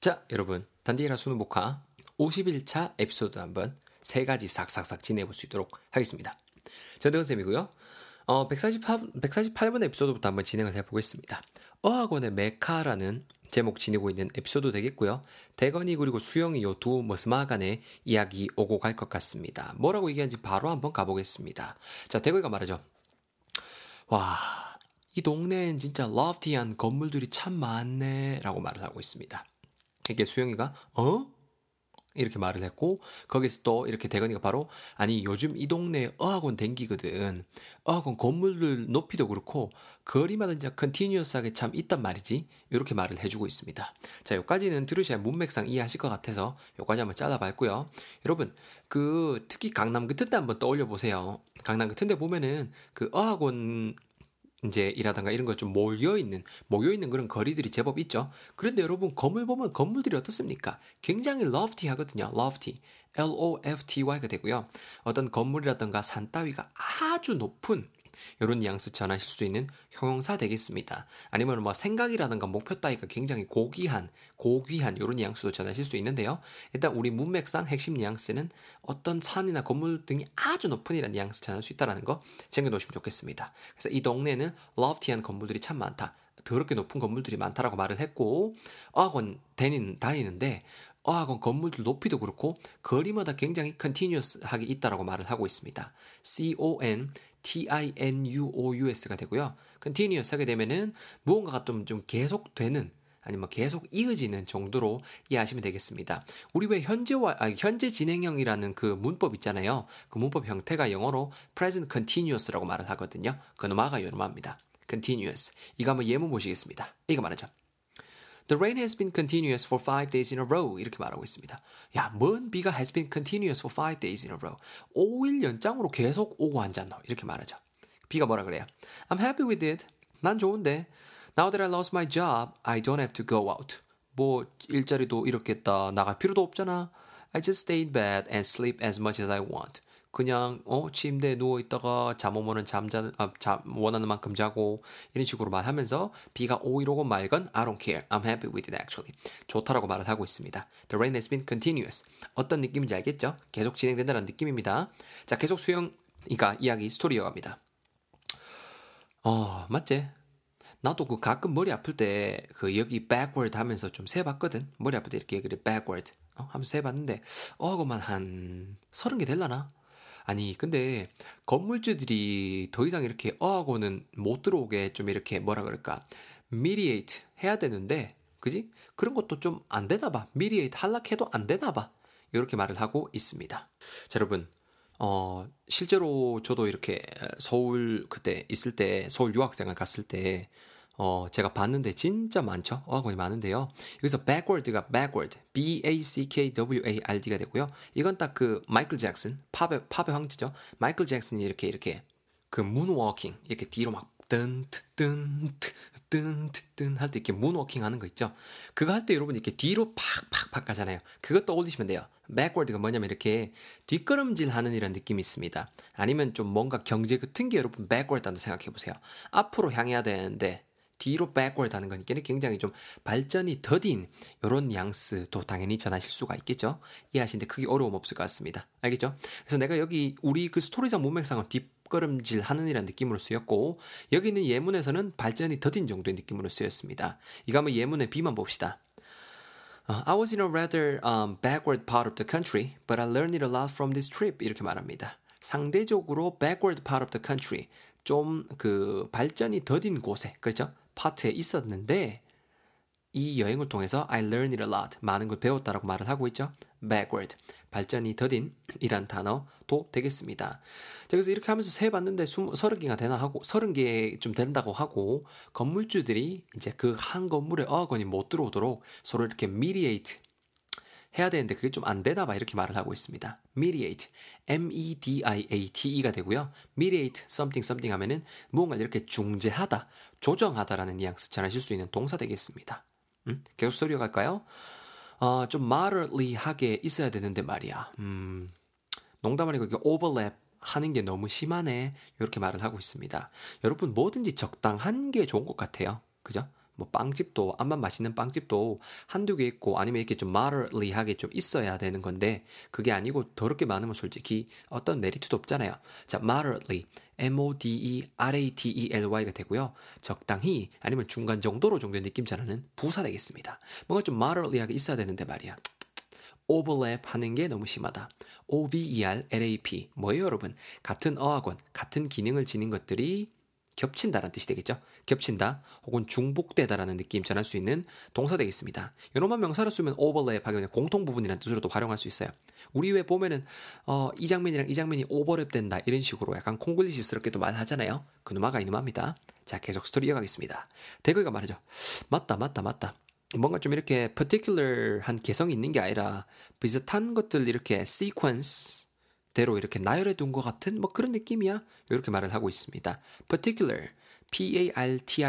자, 여러분. 단디라 수능 복화 51차 에피소드 한번 세 가지 싹싹싹 지내볼 수 있도록 하겠습니다. 전대건쌤이고요. 어, 148, 148번 에피소드부터 한번 진행을 해보겠습니다. 어학원의 메카라는 제목 지니고 있는 에피소드 되겠고요. 대건이 그리고 수영이 요 두 머스마 간의 이야기 오고 갈 것 같습니다. 뭐라고 얘기하는지 바로 한번 가보겠습니다. 자, 대건이가 말하죠. 와, 이 동네엔 진짜 lofty한 건물들이 참 많네 라고 말을 하고 있습니다. 이게 수영이가 어? 이렇게 말을 했고 거기서 또 이렇게 대건이가 바로 아니 요즘 이 동네에 어학원 댕기거든. 어학원 건물들 높이도 그렇고 거리마다 진짜 continuous하게 참 있단 말이지. 이렇게 말을 해주고 있습니다. 자 여기까지는 들으셔야 문맥상 이해하실 것 같아서 여기까지 한번 잘라봤고요. 여러분 그 특히 강남 같은 데 한번 떠올려 보세요. 강남 같은 데 보면은 그 어학원 이제 일하던가 이런 거좀 모여 있는 모여 있는 그런 거리들이 제법 있죠. 그런데 여러분 건물 보면 건물들이 어떻습니까? 굉장히 lofty하거든요. lofty. L-O-F-T-Y가 되고요. 어떤 건물이라던가 산 따위가 아주 높은 이런 뉘앙스 전하실 수 있는 형용사 되겠습니다. 아니면 뭐 생각이라든가 목표 따위가 굉장히 고귀한, 고귀한 이런 뉘앙스도 전하실 수 있는데요. 일단 우리 문맥상 핵심 뉘앙스는 어떤 산이나 건물 등이 아주 높은 이라는 뉘앙스 전할 수 있다는 거 챙겨놓으시면 좋겠습니다. 그래서 이 동네는 lofty한 건물들이 참 많다. 더럽게 높은 건물들이 많다라고 말을 했고 어학원 다니는, 다니는데 어학원 건물들 높이도 그렇고 거리마다 굉장히 continuous하게 있다라고 말을 하고 있습니다. C-O-N T-I-N-U-O-U-S가 되고요. continuous 하게 되면은 무언가가 좀, 좀 계속되는 아니면 계속 이어지는 정도로 이해하시면 되겠습니다. 우리 왜 현재와 아, 현재 진행형이라는 그 문법 있잖아요. 그 문법 형태가 영어로 present continuous라고 말을 하거든요. 그 노마가 요노마입니다. continuous. 이거 한번 예문 보시겠습니다. 이거 말하죠. The rain has been continuous for five days in a row. 이렇게 말하고 있습니다. 야, 먼 비가 has been continuous for five days in a row. 5일 연장으로 계속 오고 앉았노. 이렇게 말하죠. 비가 뭐라 그래요? I'm happy with it. 난 좋은데. Now that I lost my job, I don't have to go out. 뭐 일자리도 잃었겠다. 나갈 필요도 없잖아. I just stay in bed and sleep as much as I want. 그냥 어 침대에 누워 있다가 잠 오면은 잠자 아, 잠 원하는 만큼 자고 이런 식으로 말하면서 비가 오건 말건 I don't care. I'm happy with it actually. 좋다라고 말을 하고 있습니다. The rain has been continuous. 어떤 느낌인지 알겠죠? 계속 진행된다는 느낌입니다. 자, 계속 수영 그러니까 이야기 스토리 이어갑니다. 어, 맞지? 나도 그 가끔 머리 아플 때 그 여기 backward 하면서 좀 세봤거든. 머리 아플 때 이렇게 여기를 backward 어, 하면서 세봤는데 어, 그만 한 서른 개 될라나? 아니 근데 건물주들이 더 이상 이렇게 어학원은 못 들어오게 좀 이렇게 뭐라 그럴까? mediate 해야 되는데 그지? 그런 것도 좀 안 되나 봐. mediate 할락해도 안 되나 봐. 이렇게 말을 하고 있습니다. 자 여러분. 어 실제로 저도 이렇게 서울 그때 있을 때 서울 유학생을 갔을 때 어, 제가 봤는데 진짜 많죠. 어학원이 많은데요. 여기서 backward가 backward, B-A-C-K-W-A-R-D가 되고요. 이건 딱 그 마이클 잭슨, 팝의, 팝의 황제죠. 마이클 잭슨이 이렇게 이렇게 그 문워킹 이렇게 뒤로 막 뜬뜬뜬뜬뜬할 때 이렇게 문워킹 하는 거 있죠. 그거 할 때 여러분 이렇게 뒤로 팍팍팍 가잖아요. 그것 떠올리시면 돼요. backward가 뭐냐면 이렇게 뒷걸음질 하는 이런 느낌이 있습니다. 아니면 좀 뭔가 경제 같은 게 여러분 backward 한다 생각해 보세요. 앞으로 향해야 되는데 뒤로 backward 하는 거니까 굉장히 좀 발전이 더딘 이런 양스도 당연히 전하실 수가 있겠죠. 이해하시는데 크게 어려움 없을 것 같습니다. 알겠죠? 그래서 내가 여기 우리 그 스토리상 문맥상은 뒷걸음질 하는 이라는 느낌으로 쓰였고 여기 있는 예문에서는 발전이 더딘 정도의 느낌으로 쓰였습니다. 이거 한번 예문의 비만 봅시다. Uh, I was in a rather um, backward part of the country, but I learned it a lot from this trip. 이렇게 말합니다. 상대적으로 backward part of the country, 좀 그 발전이 더딘 곳에, 그렇죠? 파트에 있었는데 이 여행을 통해서 I learned a lot. 많은 걸 배웠다라고 말을 하고 있죠. backward. 발전이 더딘 이란 단어도 되겠습니다. 자, 그래서 이렇게 하면서 세 봤는데 30개가 되나 하고 30개 좀 된다고 하고 건물주들이 이제 그 한 건물에 어학원이 못 들어오도록 서로 이렇게 mediate 해야 되는데 그게 좀 안 되나 봐 이렇게 말을 하고 있습니다. mediate, M-E-D-I-A-T-E가 되고요. mediate something something 하면은 무언가 이렇게 중재하다, 조정하다라는 뉘앙스 전하실 수 있는 동사 되겠습니다. 음? 계속 소리어 갈까요? 어, 좀 moderately하게 있어야 되는데 말이야. 음, 농담 아니고 이게 overlap 하는 게 너무 심하네. 이렇게 말을 하고 있습니다. 여러분 뭐든지 적당한 게 좋은 것 같아요. 그죠? 뭐 빵집도 암만 맛있는 빵집도 한두 개 있고 아니면 이렇게 좀 moderately하게 좀 있어야 되는 건데 그게 아니고 더럽게 많으면 솔직히 어떤 메리트도 없잖아요. 자, moderately M-O-D-E-R-A-T-E-L-Y가 되고요. 적당히 아니면 중간 정도로 정도의 느낌 전하는 부사 되겠습니다. 뭔가 좀 moderately하게 있어야 되는데 말이야. overlap 하는 게 너무 심하다. O-V-E-R-L-A-P. 뭐예요, 여러분? 같은 어학원, 같은 기능을 지닌 것들이 겹친다라는 뜻이 되겠죠. 겹친다 혹은 중복되다라는 느낌 전할 수 있는 동사 되겠습니다. 요놈만 명사로 쓰면 overlap 하기 공통 부분이라는 뜻으로도 활용할 수 있어요. 우리 왜 보면은 어, 이 장면이랑 이 장면이 오버랩 된다 이런 식으로 약간 콩글리시스럽게도 말하잖아요. 그놈아가 이놈합니다. 자 계속 스토리 이어가겠습니다. 대거가 말하죠. 맞다 맞다 맞다. 뭔가 좀 이렇게 particular한 개성이 있는 게 아니라 비슷한 것들 이렇게 sequence 대로 이렇게 나열해 둔 것 같은 뭐 그런 느낌이야. 이렇게 말을 하고 있습니다. particular P-A-R-T-I-C-U-L-A-R이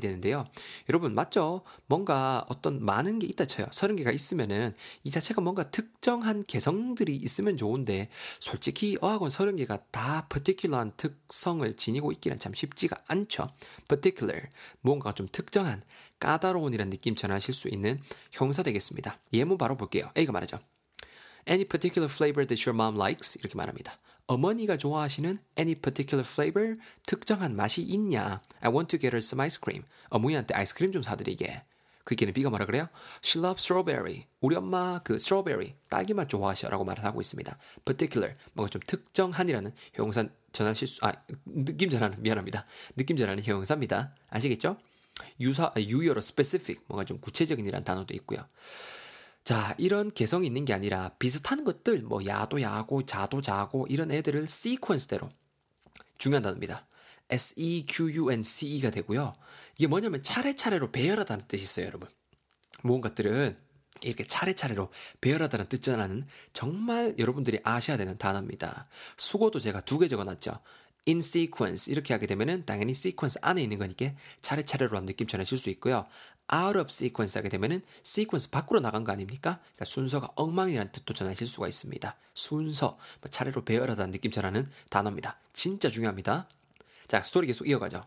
되는데요. 여러분, 맞죠? 뭔가 어떤 많은 게 있다 쳐요. 서른 개가 있으면은 이 자체가 뭔가 특정한 개성들이 있으면 좋은데, 솔직히 어학원 서른 개가 다 particular한 특성을 지니고 있기는 참 쉽지가 않죠. particular, 뭔가 좀 특정한 까다로운이라는 느낌 전하실 수 있는 형사 되겠습니다. 예문 바로 볼게요. A가 말하죠. Any particular flavor that your mom likes? 이렇게 말합니다. 어머니가 좋아하시는 any particular flavor? 특정한 맛이 있냐? I want to get her some ice cream. 어머니한테 아이스크림 좀 사드리게. 그 얘기는 B가 뭐라 그래요? She loves strawberry. 우리 엄마 그 strawberry, 딸기맛 좋아하셔 라고 말을 하고 있습니다. particular, 뭔가 좀 특정한이라는 형용사 전하실 수, 아, 느낌 전하는, 미안합니다. 느낌 전하는 형용사입니다. 아시겠죠? 유사, 유효로 specific, 뭔가 좀 구체적인이라는 단어도 있고요. 자, 이런 개성이 있는 게 아니라 비슷한 것들, 뭐 야도 야고, 자도 자고 이런 애들을 시퀀스대로 중요한 단어입니다. S-E-Q-U-N-C-E가 되고요. 이게 뭐냐면 차례차례로 배열하다는 뜻이 있어요, 여러분. 것들은 이렇게 차례차례로 배열하다는 뜻 전하는 정말 여러분들이 아셔야 되는 단어입니다. 수고도 제가 두 개 적어놨죠. in sequence 이렇게 하게 되면은 당연히 sequence 안에 있는 거니까 차례차례로 한 느낌 전해줄 수 있고요. Out of sequence 하게 되면은 sequence 밖으로 나간 거 아닙니까? 그러니까 순서가 엉망이라는 뜻도 전하실 수가 있습니다. 순서, 뭐 차례로 배열하다는 느낌 전하는 단어입니다. 진짜 중요합니다. 자, 스토리 계속 이어가죠.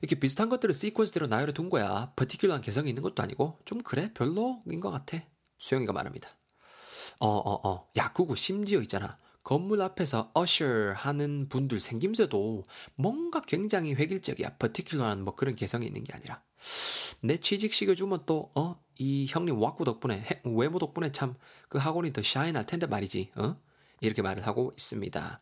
이렇게 비슷한 것들을 시퀀스대로 나열해 둔 거야. particular한 개성이 있는 것도 아니고 좀 그래 별로인 것 같아. 수영이가 말합니다. 어, 어, 어. 야구구 심지어 있잖아. 건물 앞에서 usher 하는 분들 생김새도 뭔가 굉장히 획일적이야. particular한 뭐 그런 개성이 있는 게 아니라. 내 취직 시켜주면 또, 어, 이 형님 와꾸 덕분에, 외모 덕분에 참 그 학원이 더 샤인 할 텐데 말이지, 어? 이렇게 말을 하고 있습니다.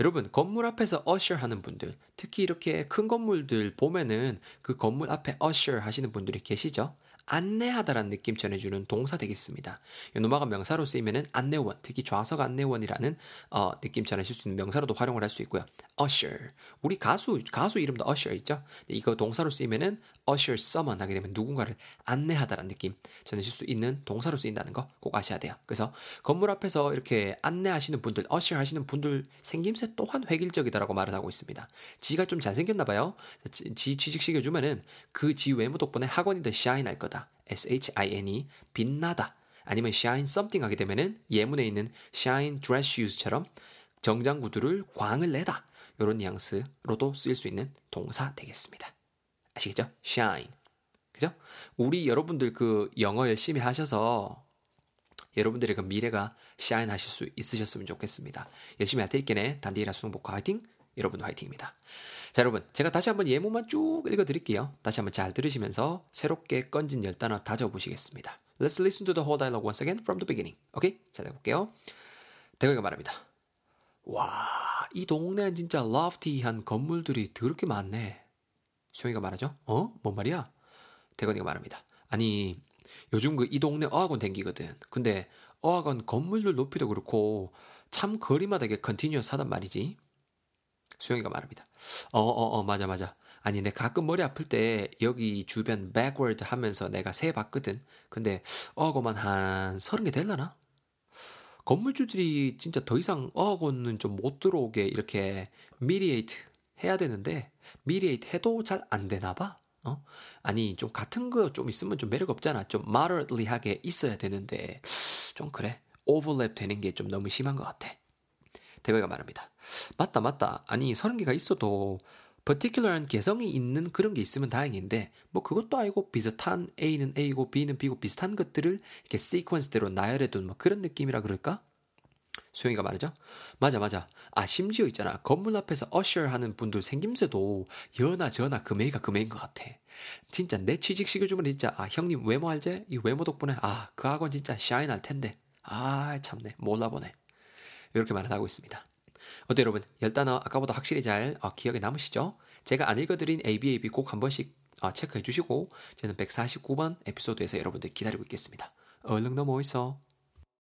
여러분, 건물 앞에서 usher 하는 분들, 특히 이렇게 큰 건물들 보면은 그 건물 앞에 usher 하시는 분들이 계시죠? 안내하다라는 느낌 전해주는 동사 되겠습니다. 요노마가 명사로 쓰이면은 안내원, 특히 좌석 안내원이라는 어, 느낌 전하실 수 있는 명사로도 활용을 할 수 있고요. usher. 우리 가수 가수 이름도 usher 있죠? 이거 동사로 쓰이면은 usher someone 하게 되면 누군가를 안내하다라는 느낌 전하실 수 있는 동사로 쓰인다는 거 꼭 아셔야 돼요. 그래서 건물 앞에서 이렇게 안내하시는 분들, usher 하시는 분들 생김새 또한 획일적이다라고 말을 하고 있습니다. 지가 좀 잘생겼나 봐요. 지 취직시켜 주면은 그 지 외모 덕분에 학원이 더 shine 할 거다. S-H-I-N-E 빛나다. 아니면 shine something 하게 되면은 예문에 있는 shine dress shoes처럼 정장 구두를 광을 내다. 이런 뉘앙스로도 쓰일 수 있는 동사 되겠습니다. 아시겠죠? shine. 그죠? 우리 여러분들 그 영어 열심히 하셔서 여러분들의 그 미래가 shine 하실 수 있으셨으면 좋겠습니다. 열심히 할 테니까 단디라 수능복화 화이팅! 여러분 화이팅입니다. 자, 여러분, 제가 다시 한번 예문만 쭉 읽어 드릴게요. 다시 한번 잘 들으시면서 새롭게 건진 열 단어 다져 보시겠습니다. Let's listen to the whole dialogue once again from the beginning. 오케이? 잘 해볼게요. 대건이가 말합니다. 와, 이 동네는 진짜 lofty한 건물들이 더럽게 많네. 수영이가 말하죠. 어? 뭔 말이야? 대건이가 말합니다. 아니, 요즘 그 이 동네 어학원 댕기거든. 근데 어학원 건물들 높이도 그렇고 참 거리마다 이게 continuous 하단 말이지. 수영이가 말합니다. 어, 어, 어, 맞아, 맞아. 아니, 내 가끔 머리 아플 때 여기 주변 backward 하면서 내가 세 봤거든. 근데 어학원만 한 서른 개 될라나? 건물주들이 진짜 더 이상 어학원은 좀못 들어오게 이렇게 mediate 해야 되는데 mediate 해도 잘 안 되나 봐. 어? 아니 좀 같은 거 좀 있으면 좀 매력 없잖아. 좀 moderately하게 있어야 되는데 좀 그래. 오버랩 되는 게 좀 너무 심한 것 같아. 대건이가 말합니다. 맞다 맞다. 아니 서른 개가 있어도 particular한 개성이 있는 그런 게 있으면 다행인데 뭐 그것도 아니고 비슷한 A는 A고 B는 B고 비슷한 것들을 이렇게 시퀀스대로 나열해 둔 뭐 그런 느낌이라 그럴까? 수영이가 말이죠. 맞아 맞아. 아 심지어 있잖아. 건물 앞에서 어셔 하는 분들 생김새도 여나 저나 금메이가 금메인 것 같아. 진짜 내 취직 시켜주면 진짜 아 형님 외모 알제? 이 외모 덕분에 아 그 학원 진짜 샤인 할 텐데. 아 참네 몰라보네. 이렇게 말을 하고 있습니다. 어때 여러분? 열 단어 아까보다 확실히 잘 어, 기억에 남으시죠? 제가 안 읽어드린 ABAB 꼭 한 번씩 어, 체크해 주시고 저는 149번 에피소드에서 여러분들 기다리고 있겠습니다. 얼른 넘어오이소.